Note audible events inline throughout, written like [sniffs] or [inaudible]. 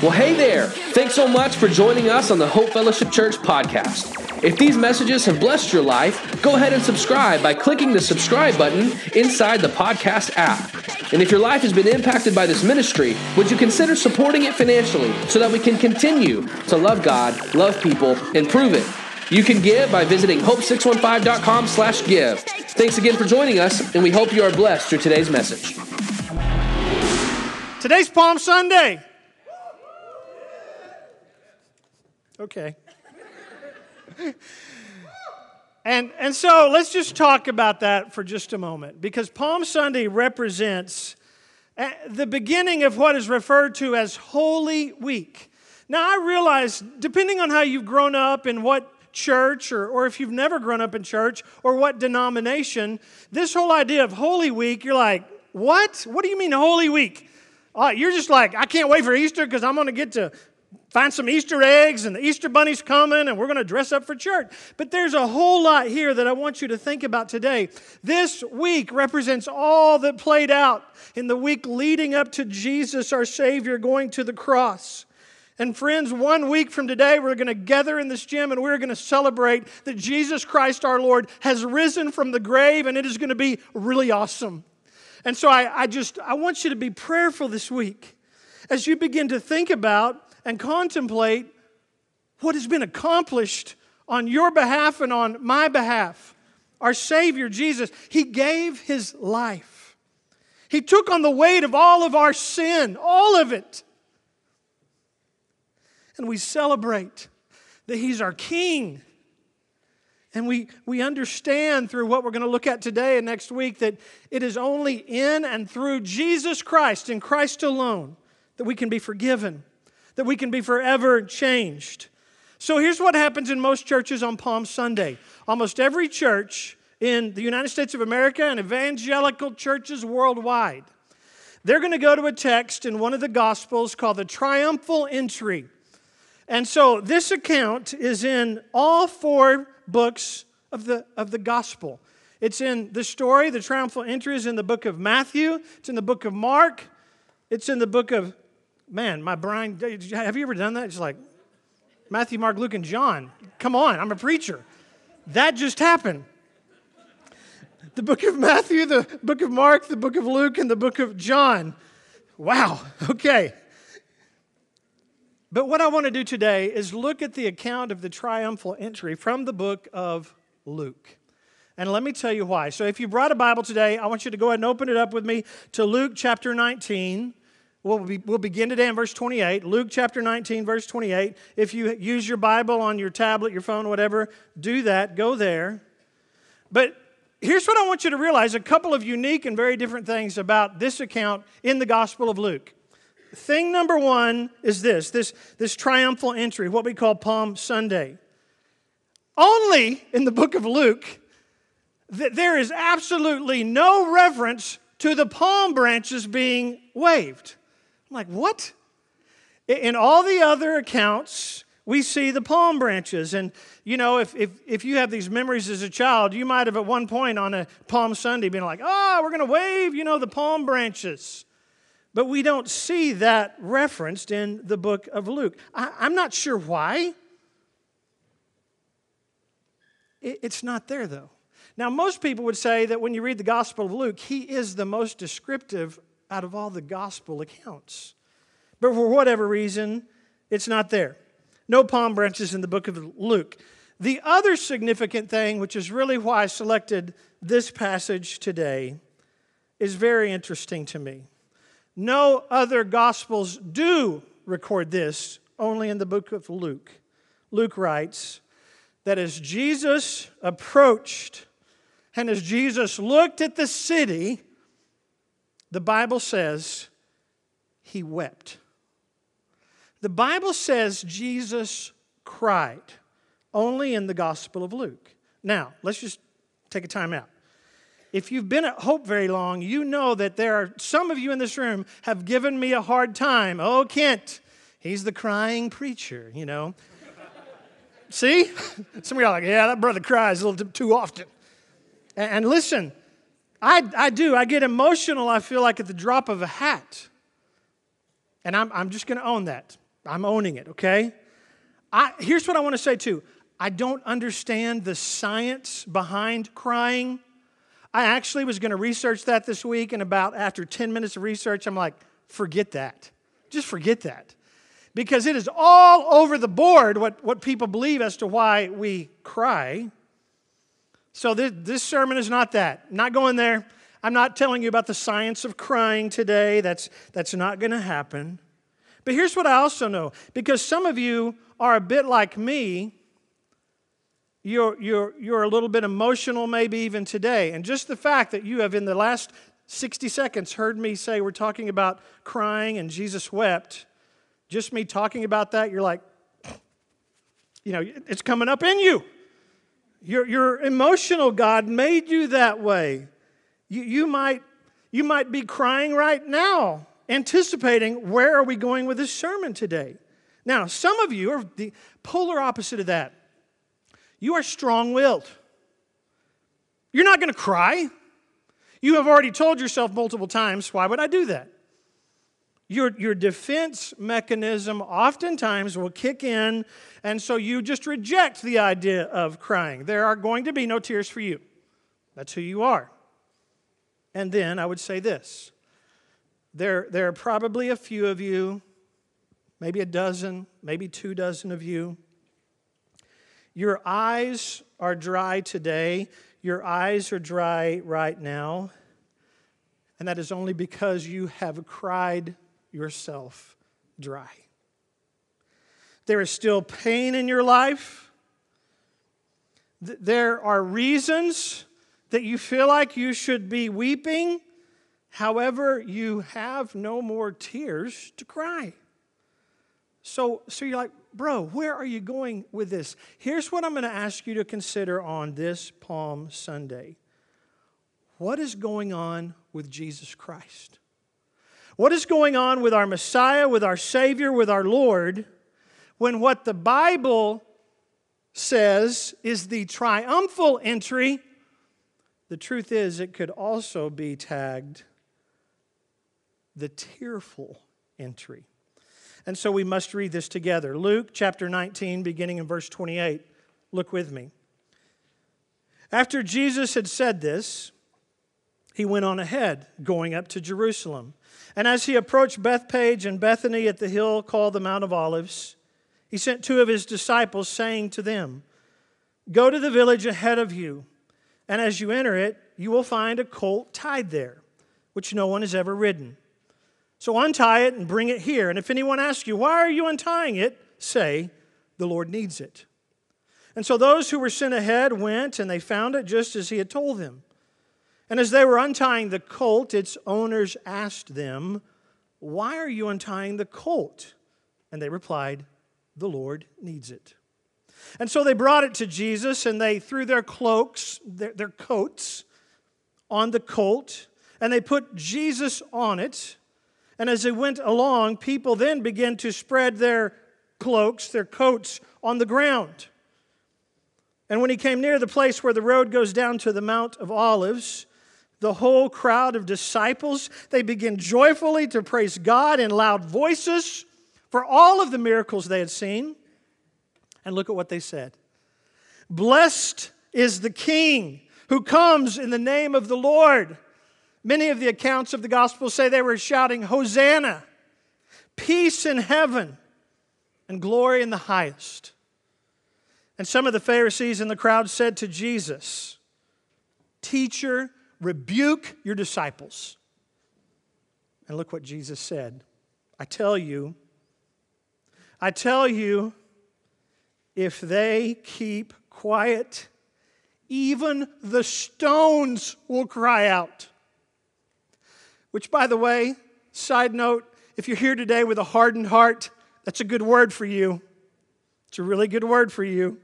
Well, hey there. Thanks so much for joining us on the Hope Fellowship Church podcast. If these messages have blessed your life, go ahead and subscribe by clicking the subscribe button inside the podcast app. And if your life has been impacted by this ministry, would you consider supporting it financially so that we can continue to love God, love people, and prove it? You can give by visiting hope615.com slash give. Thanks again for joining us, and we hope you are blessed through today's message. Today's Palm Sunday. Okay. and, and so let's just talk about that for just a moment because Palm Sunday represents uh, the beginning of what is referred to as Holy Week. Now, I realize, depending on how you've grown up and what church, or, or if you've never grown up in church, or what denomination, this whole idea of Holy Week, you're like, what? What do you mean Holy Week? Uh, you're just like, I can't wait for Easter because I'm going to get to find some Easter eggs and the Easter bunny's coming and we're going to dress up for church. But there's a whole lot here that I want you to think about today. This week represents all that played out in the week leading up to Jesus, our Savior, going to the cross. And friends, one week from today, we're going to gather in this gym and we're going to celebrate that Jesus Christ our Lord has risen from the grave and it is going to be really awesome. And so I, I just, I want you to be prayerful this week as you begin to think about and contemplate what has been accomplished on your behalf and on my behalf. Our Savior, Jesus, He gave His life. He took on the weight of all of our sin, all of it. And we celebrate that He's our King. And we, we understand through what we're going to look at today and next week that it is only in and through Jesus Christ, in Christ alone, that we can be forgiven that we can be forever changed. So here's what happens in most churches on Palm Sunday. Almost every church in the United States of America and evangelical churches worldwide, they're going to go to a text in one of the Gospels called the Triumphal Entry. And so this account is in all four books of the, of the Gospel. It's in the story, the triumphal entry is in the book of Matthew, it's in the book of Mark, it's in the book of man, my brain, have you ever done that? It's like Matthew, Mark, Luke, and John. Come on, I'm a preacher. That just happened. The book of Matthew, the book of Mark, the book of Luke, and the book of John. Wow, okay. But what I want to do today is look at the account of the triumphal entry from the book of Luke. And let me tell you why. So, if you brought a Bible today, I want you to go ahead and open it up with me to Luke chapter 19. We'll, be, we'll begin today in verse 28, Luke chapter 19, verse 28. If you use your Bible on your tablet, your phone, whatever, do that, go there. But here's what I want you to realize a couple of unique and very different things about this account in the Gospel of Luke. Thing number one is this this, this triumphal entry, what we call Palm Sunday. Only in the book of Luke that there is absolutely no reference to the palm branches being waved. I'm like, what? In all the other accounts, we see the palm branches. And, you know, if, if, if you have these memories as a child, you might have at one point on a Palm Sunday been like, oh, we're going to wave, you know, the palm branches. But we don't see that referenced in the book of Luke. I, am not sure why. It, it's not there, though. Now, most people would say that when you read the Gospel of Luke, he is the most descriptive out of all the gospel accounts. But for whatever reason, it's not there. No palm branches in the book of Luke. The other significant thing, which is really why I selected this passage today, is very interesting to me. No other gospels do record this, only in the book of Luke. Luke writes that as Jesus approached and as Jesus looked at the city, the Bible says he wept. The Bible says Jesus cried, only in the Gospel of Luke. Now, let's just take a time out. If you've been at Hope very long, you know that there are some of you in this room have given me a hard time. Oh, Kent, he's the crying preacher, you know. See? [laughs] Some of y'all are like, yeah, that brother cries a little too often. And listen, I, I do. I get emotional, I feel like, at the drop of a hat. And I'm, I'm just going to own that. I'm owning it, okay? I, here's what I want to say too I don't understand the science behind crying. I actually was going to research that this week, and about after 10 minutes of research, I'm like, forget that. Just forget that. Because it is all over the board what, what people believe as to why we cry. So this, this sermon is not that. Not going there. I'm not telling you about the science of crying today. That's, that's not going to happen. But here's what I also know because some of you are a bit like me, you're, you're, you're a little bit emotional, maybe even today. And just the fact that you have, in the last 60 seconds, heard me say we're talking about crying and Jesus wept, just me talking about that, you're like, [sniffs] you know, it's coming up in you. You're, you're emotional. God made you that way. You, you, might, you might be crying right now, anticipating where are we going with this sermon today. Now, some of you are the polar opposite of that. You are strong willed. You're not going to cry. You have already told yourself multiple times, why would I do that? Your, your defense mechanism oftentimes will kick in, and so you just reject the idea of crying. There are going to be no tears for you. That's who you are. And then I would say this there, there are probably a few of you maybe a dozen, maybe two dozen of you. Your eyes are dry today. Your eyes are dry right now. And that is only because you have cried yourself dry. There is still pain in your life. There are reasons that you feel like you should be weeping. However, you have no more tears to cry. So, so you're like, bro, where are you going with this? Here's what I'm going to ask you to consider on this Palm Sunday. What is going on with Jesus Christ? What is going on with our Messiah, with our Savior, with our Lord, when what the Bible says is the triumphal entry? The truth is, it could also be tagged the tearful entry. And so we must read this together. Luke chapter 19, beginning in verse 28. Look with me. After Jesus had said this, he went on ahead, going up to Jerusalem. And as he approached Bethphage and Bethany at the hill called the Mount of Olives, he sent two of his disciples, saying to them, Go to the village ahead of you, and as you enter it, you will find a colt tied there, which no one has ever ridden. So untie it and bring it here. And if anyone asks you, Why are you untying it? say, The Lord needs it. And so those who were sent ahead went, and they found it just as he had told them. And as they were untying the colt, its owners asked them, Why are you untying the colt? And they replied, The Lord needs it. And so they brought it to Jesus, and they threw their cloaks, their, their coats, on the colt, and they put Jesus on it. And as they went along, people then began to spread their cloaks, their coats, on the ground. And when he came near the place where the road goes down to the Mount of Olives, the whole crowd of disciples, they begin joyfully to praise God in loud voices for all of the miracles they had seen. And look at what they said Blessed is the King who comes in the name of the Lord. Many of the accounts of the gospel say they were shouting, Hosanna, peace in heaven, and glory in the highest. And some of the Pharisees in the crowd said to Jesus, Teacher, rebuke your disciples. And look what Jesus said I tell you, I tell you, if they keep quiet, even the stones will cry out. Which, by the way, side note, if you're here today with a hardened heart, that's a good word for you. It's a really good word for you.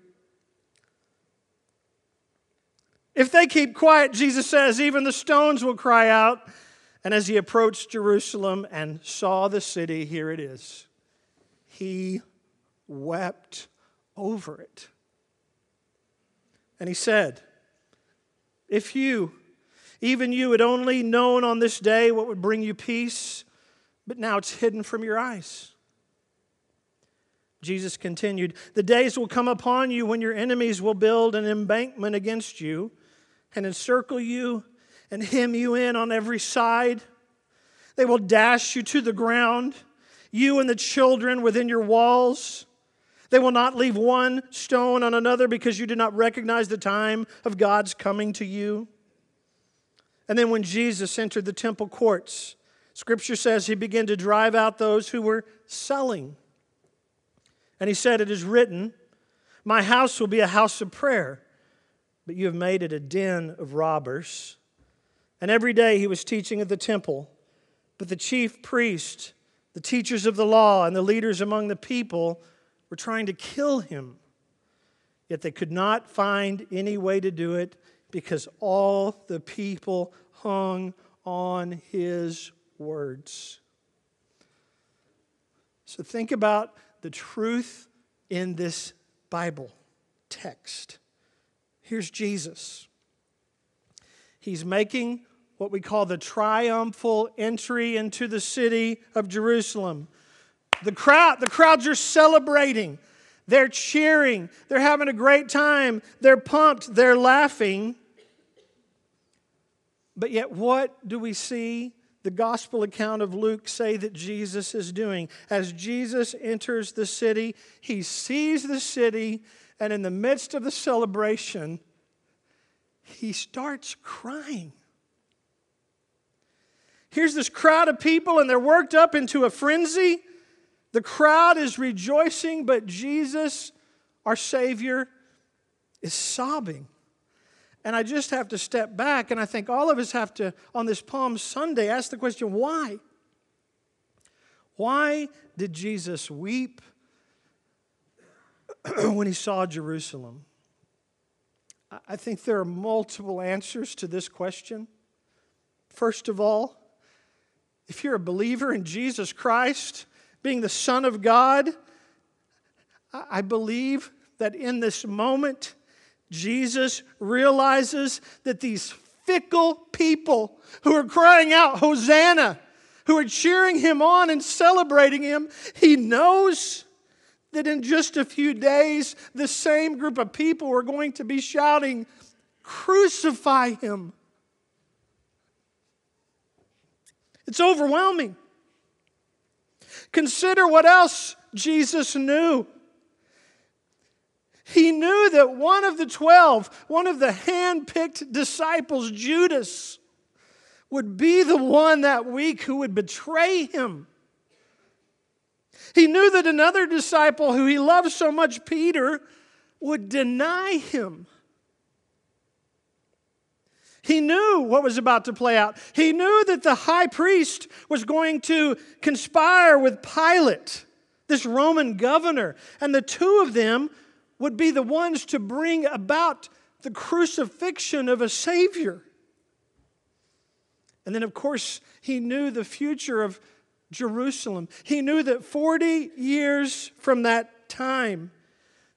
If they keep quiet, Jesus says, even the stones will cry out. And as he approached Jerusalem and saw the city, here it is, he wept over it. And he said, If you, even you had only known on this day what would bring you peace, but now it's hidden from your eyes. Jesus continued, The days will come upon you when your enemies will build an embankment against you and encircle you and hem you in on every side. They will dash you to the ground, you and the children within your walls. They will not leave one stone on another because you do not recognize the time of God's coming to you. And then when Jesus entered the temple courts, Scripture says he began to drive out those who were selling. And he said, It is written, My house will be a house of prayer, but you have made it a den of robbers. And every day he was teaching at the temple. But the chief priest, the teachers of the law, and the leaders among the people were trying to kill him. Yet they could not find any way to do it because all the people hung on his words. So think about the truth in this Bible text. Here's Jesus. He's making what we call the triumphal entry into the city of Jerusalem. The crowd, the crowds are celebrating. They're cheering. They're having a great time. They're pumped. They're laughing. But yet, what do we see the gospel account of Luke say that Jesus is doing? As Jesus enters the city, he sees the city, and in the midst of the celebration, he starts crying. Here's this crowd of people, and they're worked up into a frenzy. The crowd is rejoicing, but Jesus, our Savior, is sobbing. And I just have to step back, and I think all of us have to, on this Palm Sunday, ask the question why? Why did Jesus weep [clears throat] when he saw Jerusalem? I think there are multiple answers to this question. First of all, if you're a believer in Jesus Christ, being the Son of God, I believe that in this moment, Jesus realizes that these fickle people who are crying out, Hosanna, who are cheering him on and celebrating him, he knows that in just a few days, the same group of people are going to be shouting, Crucify him. It's overwhelming. Consider what else Jesus knew. He knew that one of the 12, one of the hand picked disciples, Judas, would be the one that week who would betray him. He knew that another disciple who he loved so much, Peter, would deny him. He knew what was about to play out. He knew that the high priest was going to conspire with Pilate, this Roman governor, and the two of them would be the ones to bring about the crucifixion of a Savior. And then, of course, he knew the future of Jerusalem. He knew that 40 years from that time,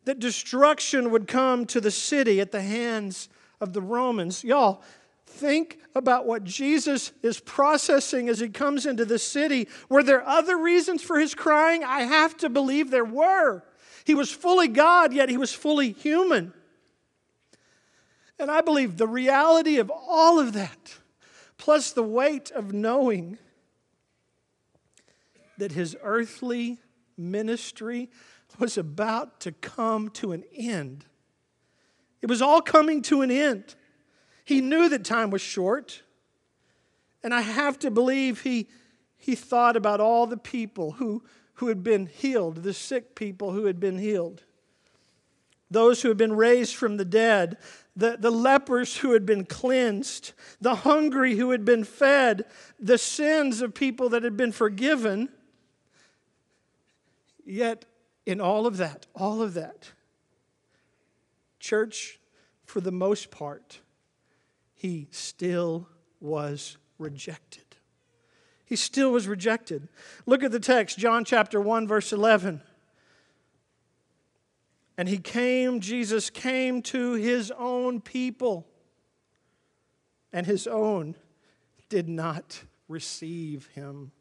that destruction would come to the city at the hands of the Romans. Y'all, think about what Jesus is processing as he comes into the city. Were there other reasons for his crying? I have to believe there were. He was fully God, yet he was fully human. And I believe the reality of all of that, plus the weight of knowing that his earthly ministry was about to come to an end. It was all coming to an end. He knew that time was short. And I have to believe he, he thought about all the people who who had been healed, the sick people who had been healed, those who had been raised from the dead, the, the lepers who had been cleansed, the hungry who had been fed, the sins of people that had been forgiven. Yet, in all of that, all of that, church, for the most part, he still was rejected. He still was rejected. Look at the text, John chapter 1, verse 11. And he came, Jesus came to his own people, and his own did not receive him.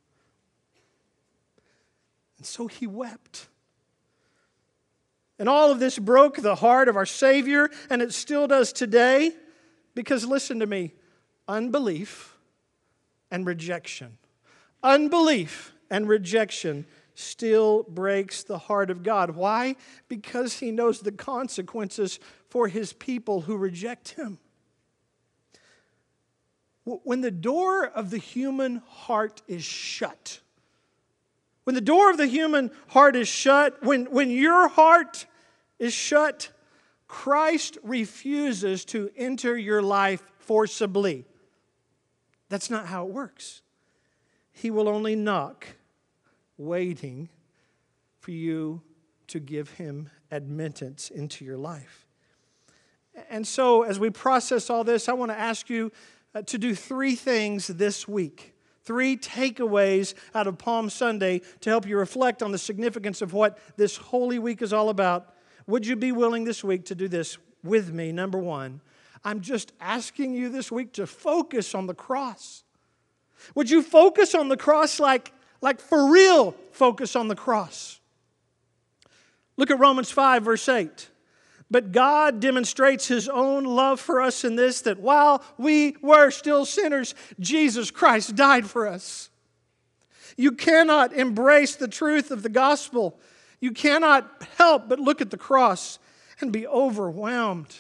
And so he wept. And all of this broke the heart of our Savior, and it still does today. Because listen to me unbelief and rejection. Unbelief and rejection still breaks the heart of God. Why? Because He knows the consequences for His people who reject Him. When the door of the human heart is shut, when the door of the human heart is shut, when, when your heart is shut, Christ refuses to enter your life forcibly. That's not how it works. He will only knock, waiting for you to give him admittance into your life. And so, as we process all this, I want to ask you uh, to do three things this week. Three takeaways out of Palm Sunday to help you reflect on the significance of what this Holy Week is all about. Would you be willing this week to do this with me? Number one, I'm just asking you this week to focus on the cross. Would you focus on the cross like, like for real focus on the cross? Look at Romans 5, verse 8. But God demonstrates his own love for us in this that while we were still sinners, Jesus Christ died for us. You cannot embrace the truth of the gospel. You cannot help but look at the cross and be overwhelmed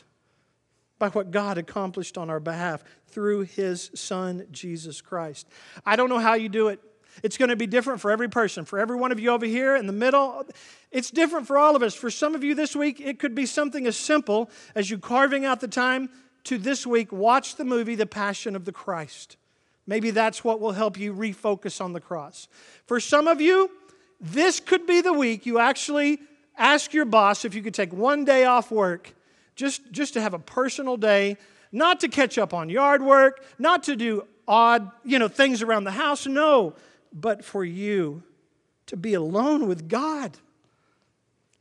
by what God accomplished on our behalf through his son, Jesus Christ. I don't know how you do it. It's going to be different for every person. For every one of you over here in the middle, it's different for all of us. For some of you this week, it could be something as simple as you carving out the time to this week watch the movie The Passion of the Christ. Maybe that's what will help you refocus on the cross. For some of you, this could be the week you actually ask your boss if you could take one day off work just, just to have a personal day, not to catch up on yard work, not to do odd, you know, things around the house. No, but for you to be alone with God.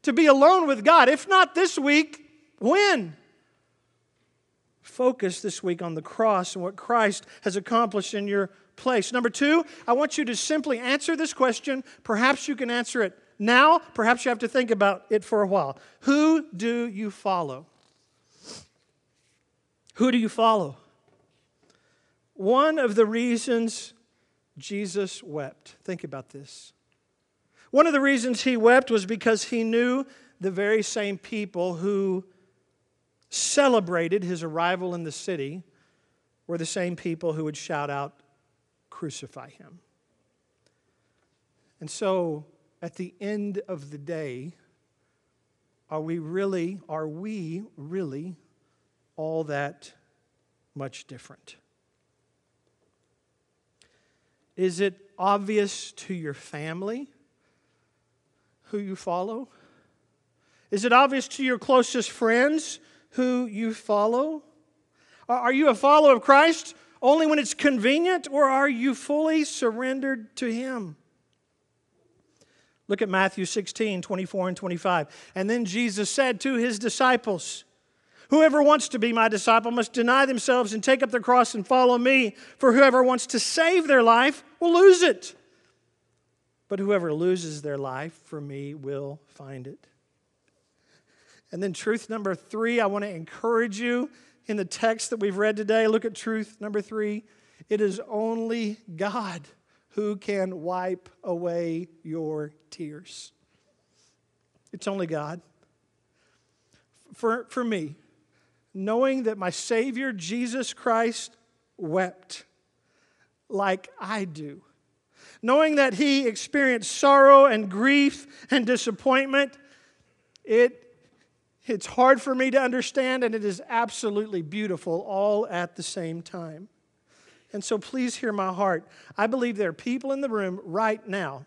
To be alone with God. If not this week, when? Focus this week on the cross and what Christ has accomplished in your place. Number two, I want you to simply answer this question. Perhaps you can answer it now, perhaps you have to think about it for a while. Who do you follow? Who do you follow? One of the reasons Jesus wept. Think about this. One of the reasons he wept was because he knew the very same people who celebrated his arrival in the city were the same people who would shout out, Crucify him. And so, at the end of the day, are we really, are we really all that much different? Is it obvious to your family who you follow? Is it obvious to your closest friends who you follow? Are you a follower of Christ only when it's convenient, or are you fully surrendered to Him? Look at Matthew 16, 24 and 25. And then Jesus said to his disciples, Whoever wants to be my disciple must deny themselves and take up their cross and follow me. For whoever wants to save their life will lose it. But whoever loses their life for me will find it. And then, truth number three, I want to encourage you in the text that we've read today. Look at truth number three. It is only God who can wipe away your tears. It's only God. For, for me, knowing that my Savior, Jesus Christ, wept like I do. Knowing that He experienced sorrow and grief and disappointment, it, it's hard for me to understand, and it is absolutely beautiful all at the same time. And so please hear my heart. I believe there are people in the room right now.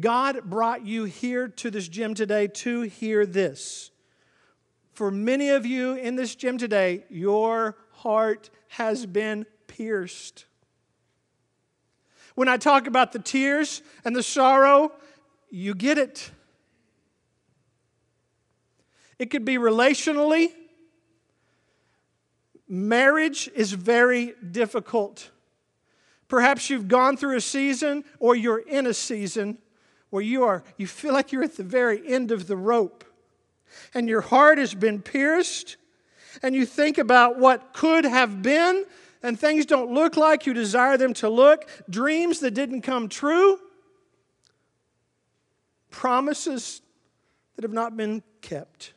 God brought you here to this gym today to hear this. For many of you in this gym today, your heart has been pierced. When I talk about the tears and the sorrow, you get it. It could be relationally. Marriage is very difficult. Perhaps you've gone through a season or you're in a season where you are you feel like you're at the very end of the rope and your heart has been pierced, and you think about what could have been, and things don't look like you desire them to look, dreams that didn't come true, promises that have not been kept.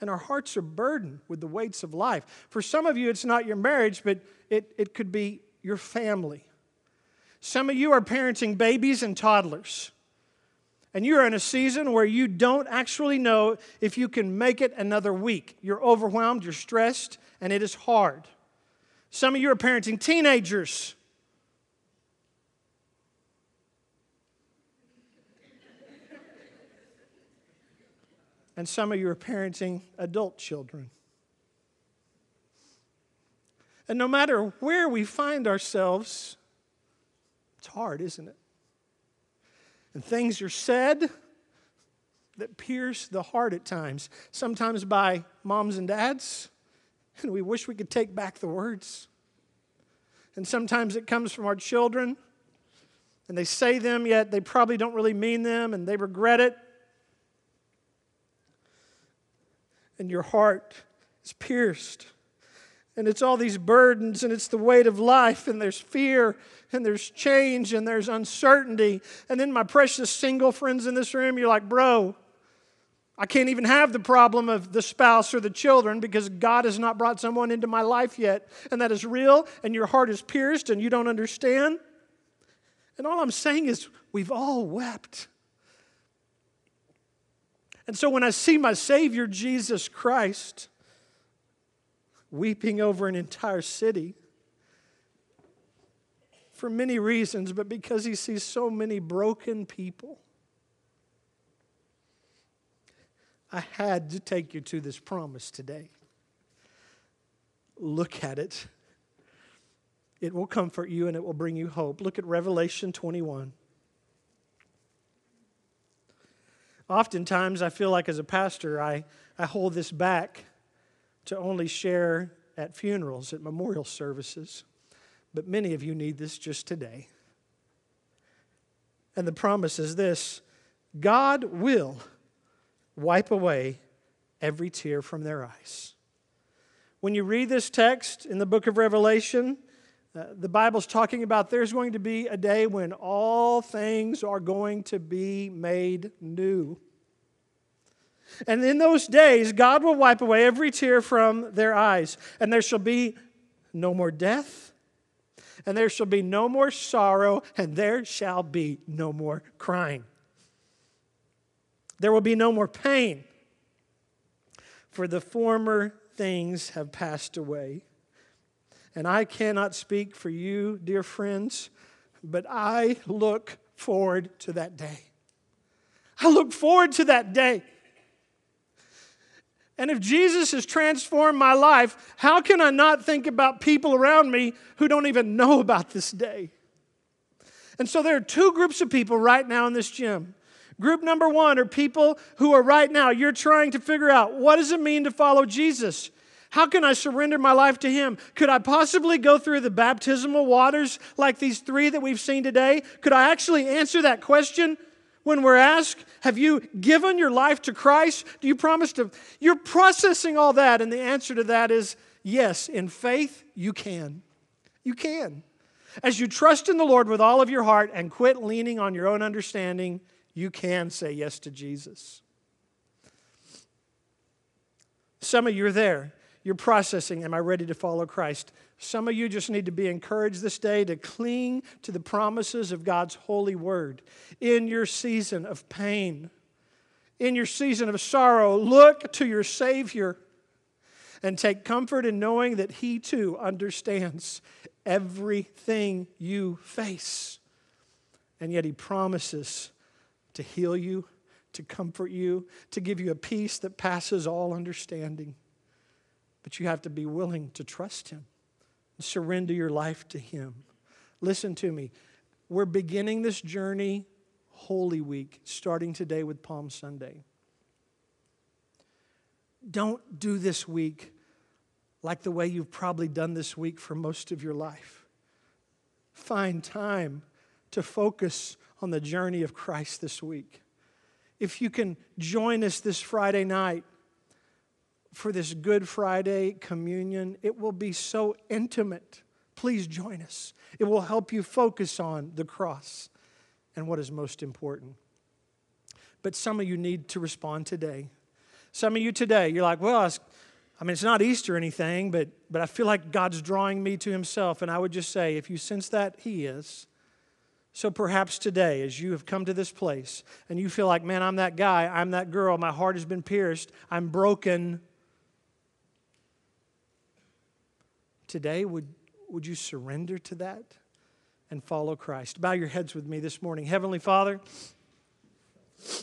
And our hearts are burdened with the weights of life. For some of you, it's not your marriage, but it, it could be your family. Some of you are parenting babies and toddlers. And you're in a season where you don't actually know if you can make it another week. You're overwhelmed, you're stressed, and it is hard. Some of you are parenting teenagers. and some of you are parenting adult children. And no matter where we find ourselves, it's hard, isn't it? And things are said that pierce the heart at times, sometimes by moms and dads, and we wish we could take back the words. And sometimes it comes from our children, and they say them, yet they probably don't really mean them, and they regret it. And your heart is pierced and it's all these burdens and it's the weight of life and there's fear and there's change and there's uncertainty. And then my precious single friends in this room you're like bro i can't even have the problem of the spouse or the children because god has not brought someone into my life yet and that is real and your heart is pierced and you don't understand. And all i'm saying is we've all wept. And so when i see my savior jesus christ weeping over an entire city for many reasons, but because he sees so many broken people. I had to take you to this promise today. Look at it. It will comfort you and it will bring you hope. Look at Revelation 21. Oftentimes, I feel like as a pastor, I, I hold this back to only share at funerals, at memorial services, but many of you need this just today. And the promise is this God will wipe away every tear from their eyes. When you read this text in the book of Revelation, uh, the Bible's talking about there's going to be a day when all things are going to be made new. And in those days, God will wipe away every tear from their eyes, and there shall be no more death, and there shall be no more sorrow, and there shall be no more crying. There will be no more pain, for the former things have passed away. And I cannot speak for you, dear friends, but I look forward to that day. I look forward to that day. And if Jesus has transformed my life, how can I not think about people around me who don't even know [laughs] about this day? And so there are two groups of people right now in this gym. Group number one are people who are right now, you're trying to figure out what does it mean to follow Jesus? How can I surrender my life to Him? Could I possibly go through the baptismal waters like these three that we've seen today? Could I actually answer that question? When we're asked, Have you given your life to Christ? Do you promise to? You're processing all that, and the answer to that is yes. In faith, you can. You can. As you trust in the Lord with all of your heart and quit leaning on your own understanding, you can say yes to Jesus. Some of you are there. You're processing, Am I ready to follow Christ? Some of you just need to be encouraged this day to cling to the promises of God's holy word in your season of pain, in your season of sorrow. Look to your Savior and take comfort in knowing that He too understands everything you face. And yet He promises to heal you, to comfort you, to give you a peace that passes all understanding. But you have to be willing to trust Him surrender your life to Him. Listen to me. We're beginning this journey Holy Week, starting today with Palm Sunday. Don't do this week like the way you've probably done this week for most of your life. Find time to focus on the journey of Christ this week. if you can join us this Friday night for this Good Friday communion, it will be so intimate. Please join us. It will help you focus on the cross and what is most important. But some of you need to respond today. Some of you today, you're like, well, I mean, it's not Easter or anything, but, but I feel like God's drawing me to Himself. And I would just say, if you sense that, He is. So perhaps today, as you have come to this place and you feel like, man, I'm that guy, I'm that girl, my heart has been pierced, I'm broken. Today, would, would you surrender to that and follow Christ? Bow your heads with me this morning. Heavenly Father,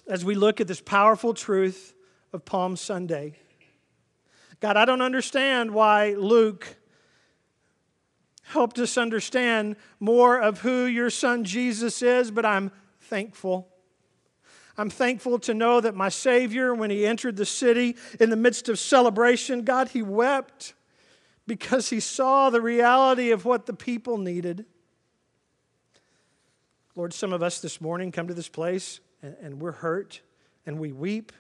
as we look at this powerful truth of Palm Sunday, God, I don't understand why Luke helped us understand more of who your son Jesus is, but I'm thankful. I'm thankful to know that my Savior, when he entered the city in the midst of celebration, God, he wept because he saw the reality of what the people needed. Lord, some of us this morning come to this place and, and we're hurt and we weep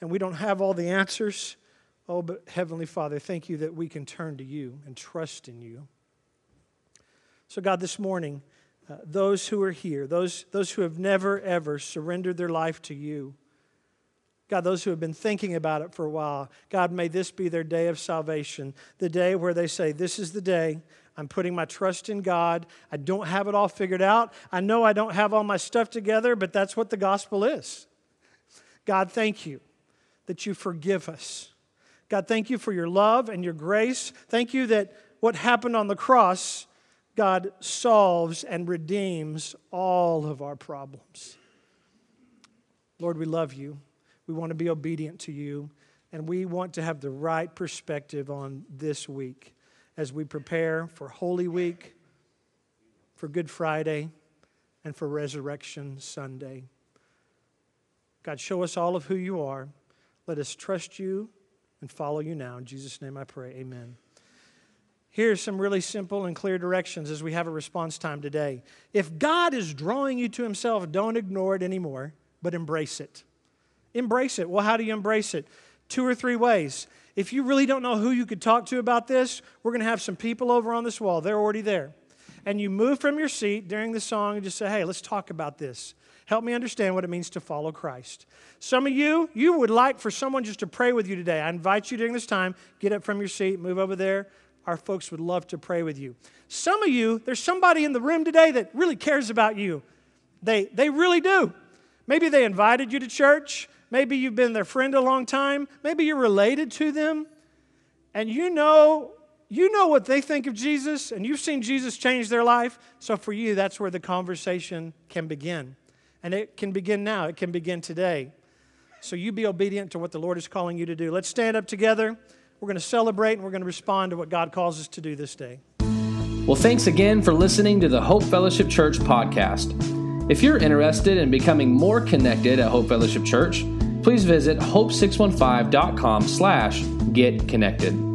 and we don't have all the answers. Oh, but Heavenly Father, thank you that we can turn to you and trust in you. So, God, this morning, uh, those who are here, those, those who have never, ever surrendered their life to you, God, those who have been thinking about it for a while, God, may this be their day of salvation, the day where they say, This is the day I'm putting my trust in God. I don't have it all figured out. I know I don't have all my stuff together, but that's what the gospel is. God, thank you that you forgive us. God, thank you for your love and your grace. Thank you that what happened on the cross God solves and redeems all of our problems. Lord, we love you. We want to be obedient to you, and we want to have the right perspective on this week as we prepare for Holy Week, for Good Friday, and for Resurrection Sunday. God, show us all of who you are. Let us trust you and follow you now. In Jesus' name I pray. Amen. Here's some really simple and clear directions as we have a response time today. If God is drawing you to Himself, don't ignore it anymore, but embrace it. Embrace it. Well, how do you embrace it? Two or three ways. If you really don't know who you could talk to about this, we're going to have some people over on this wall. They're already there. And you move from your seat during the song and just say, hey, let's talk about this. Help me understand what it means to follow Christ. Some of you, you would like for someone just to pray with you today. I invite you during this time, get up from your seat, move over there our folks would love to pray with you. Some of you, there's somebody in the room today that really cares about you. They, they really do. Maybe they invited you to church. Maybe you've been their friend a long time. Maybe you're related to them. And you know, you know what they think of Jesus, and you've seen Jesus change their life. So for you, that's where the conversation can begin. And it can begin now, it can begin today. So you be obedient to what the Lord is calling you to do. Let's stand up together. We're going to celebrate and we're going to respond to what God calls us to do this day. Well, thanks again for listening to the Hope Fellowship Church podcast. If you're interested in becoming more connected at Hope Fellowship Church, please visit hope615.com slash get connected.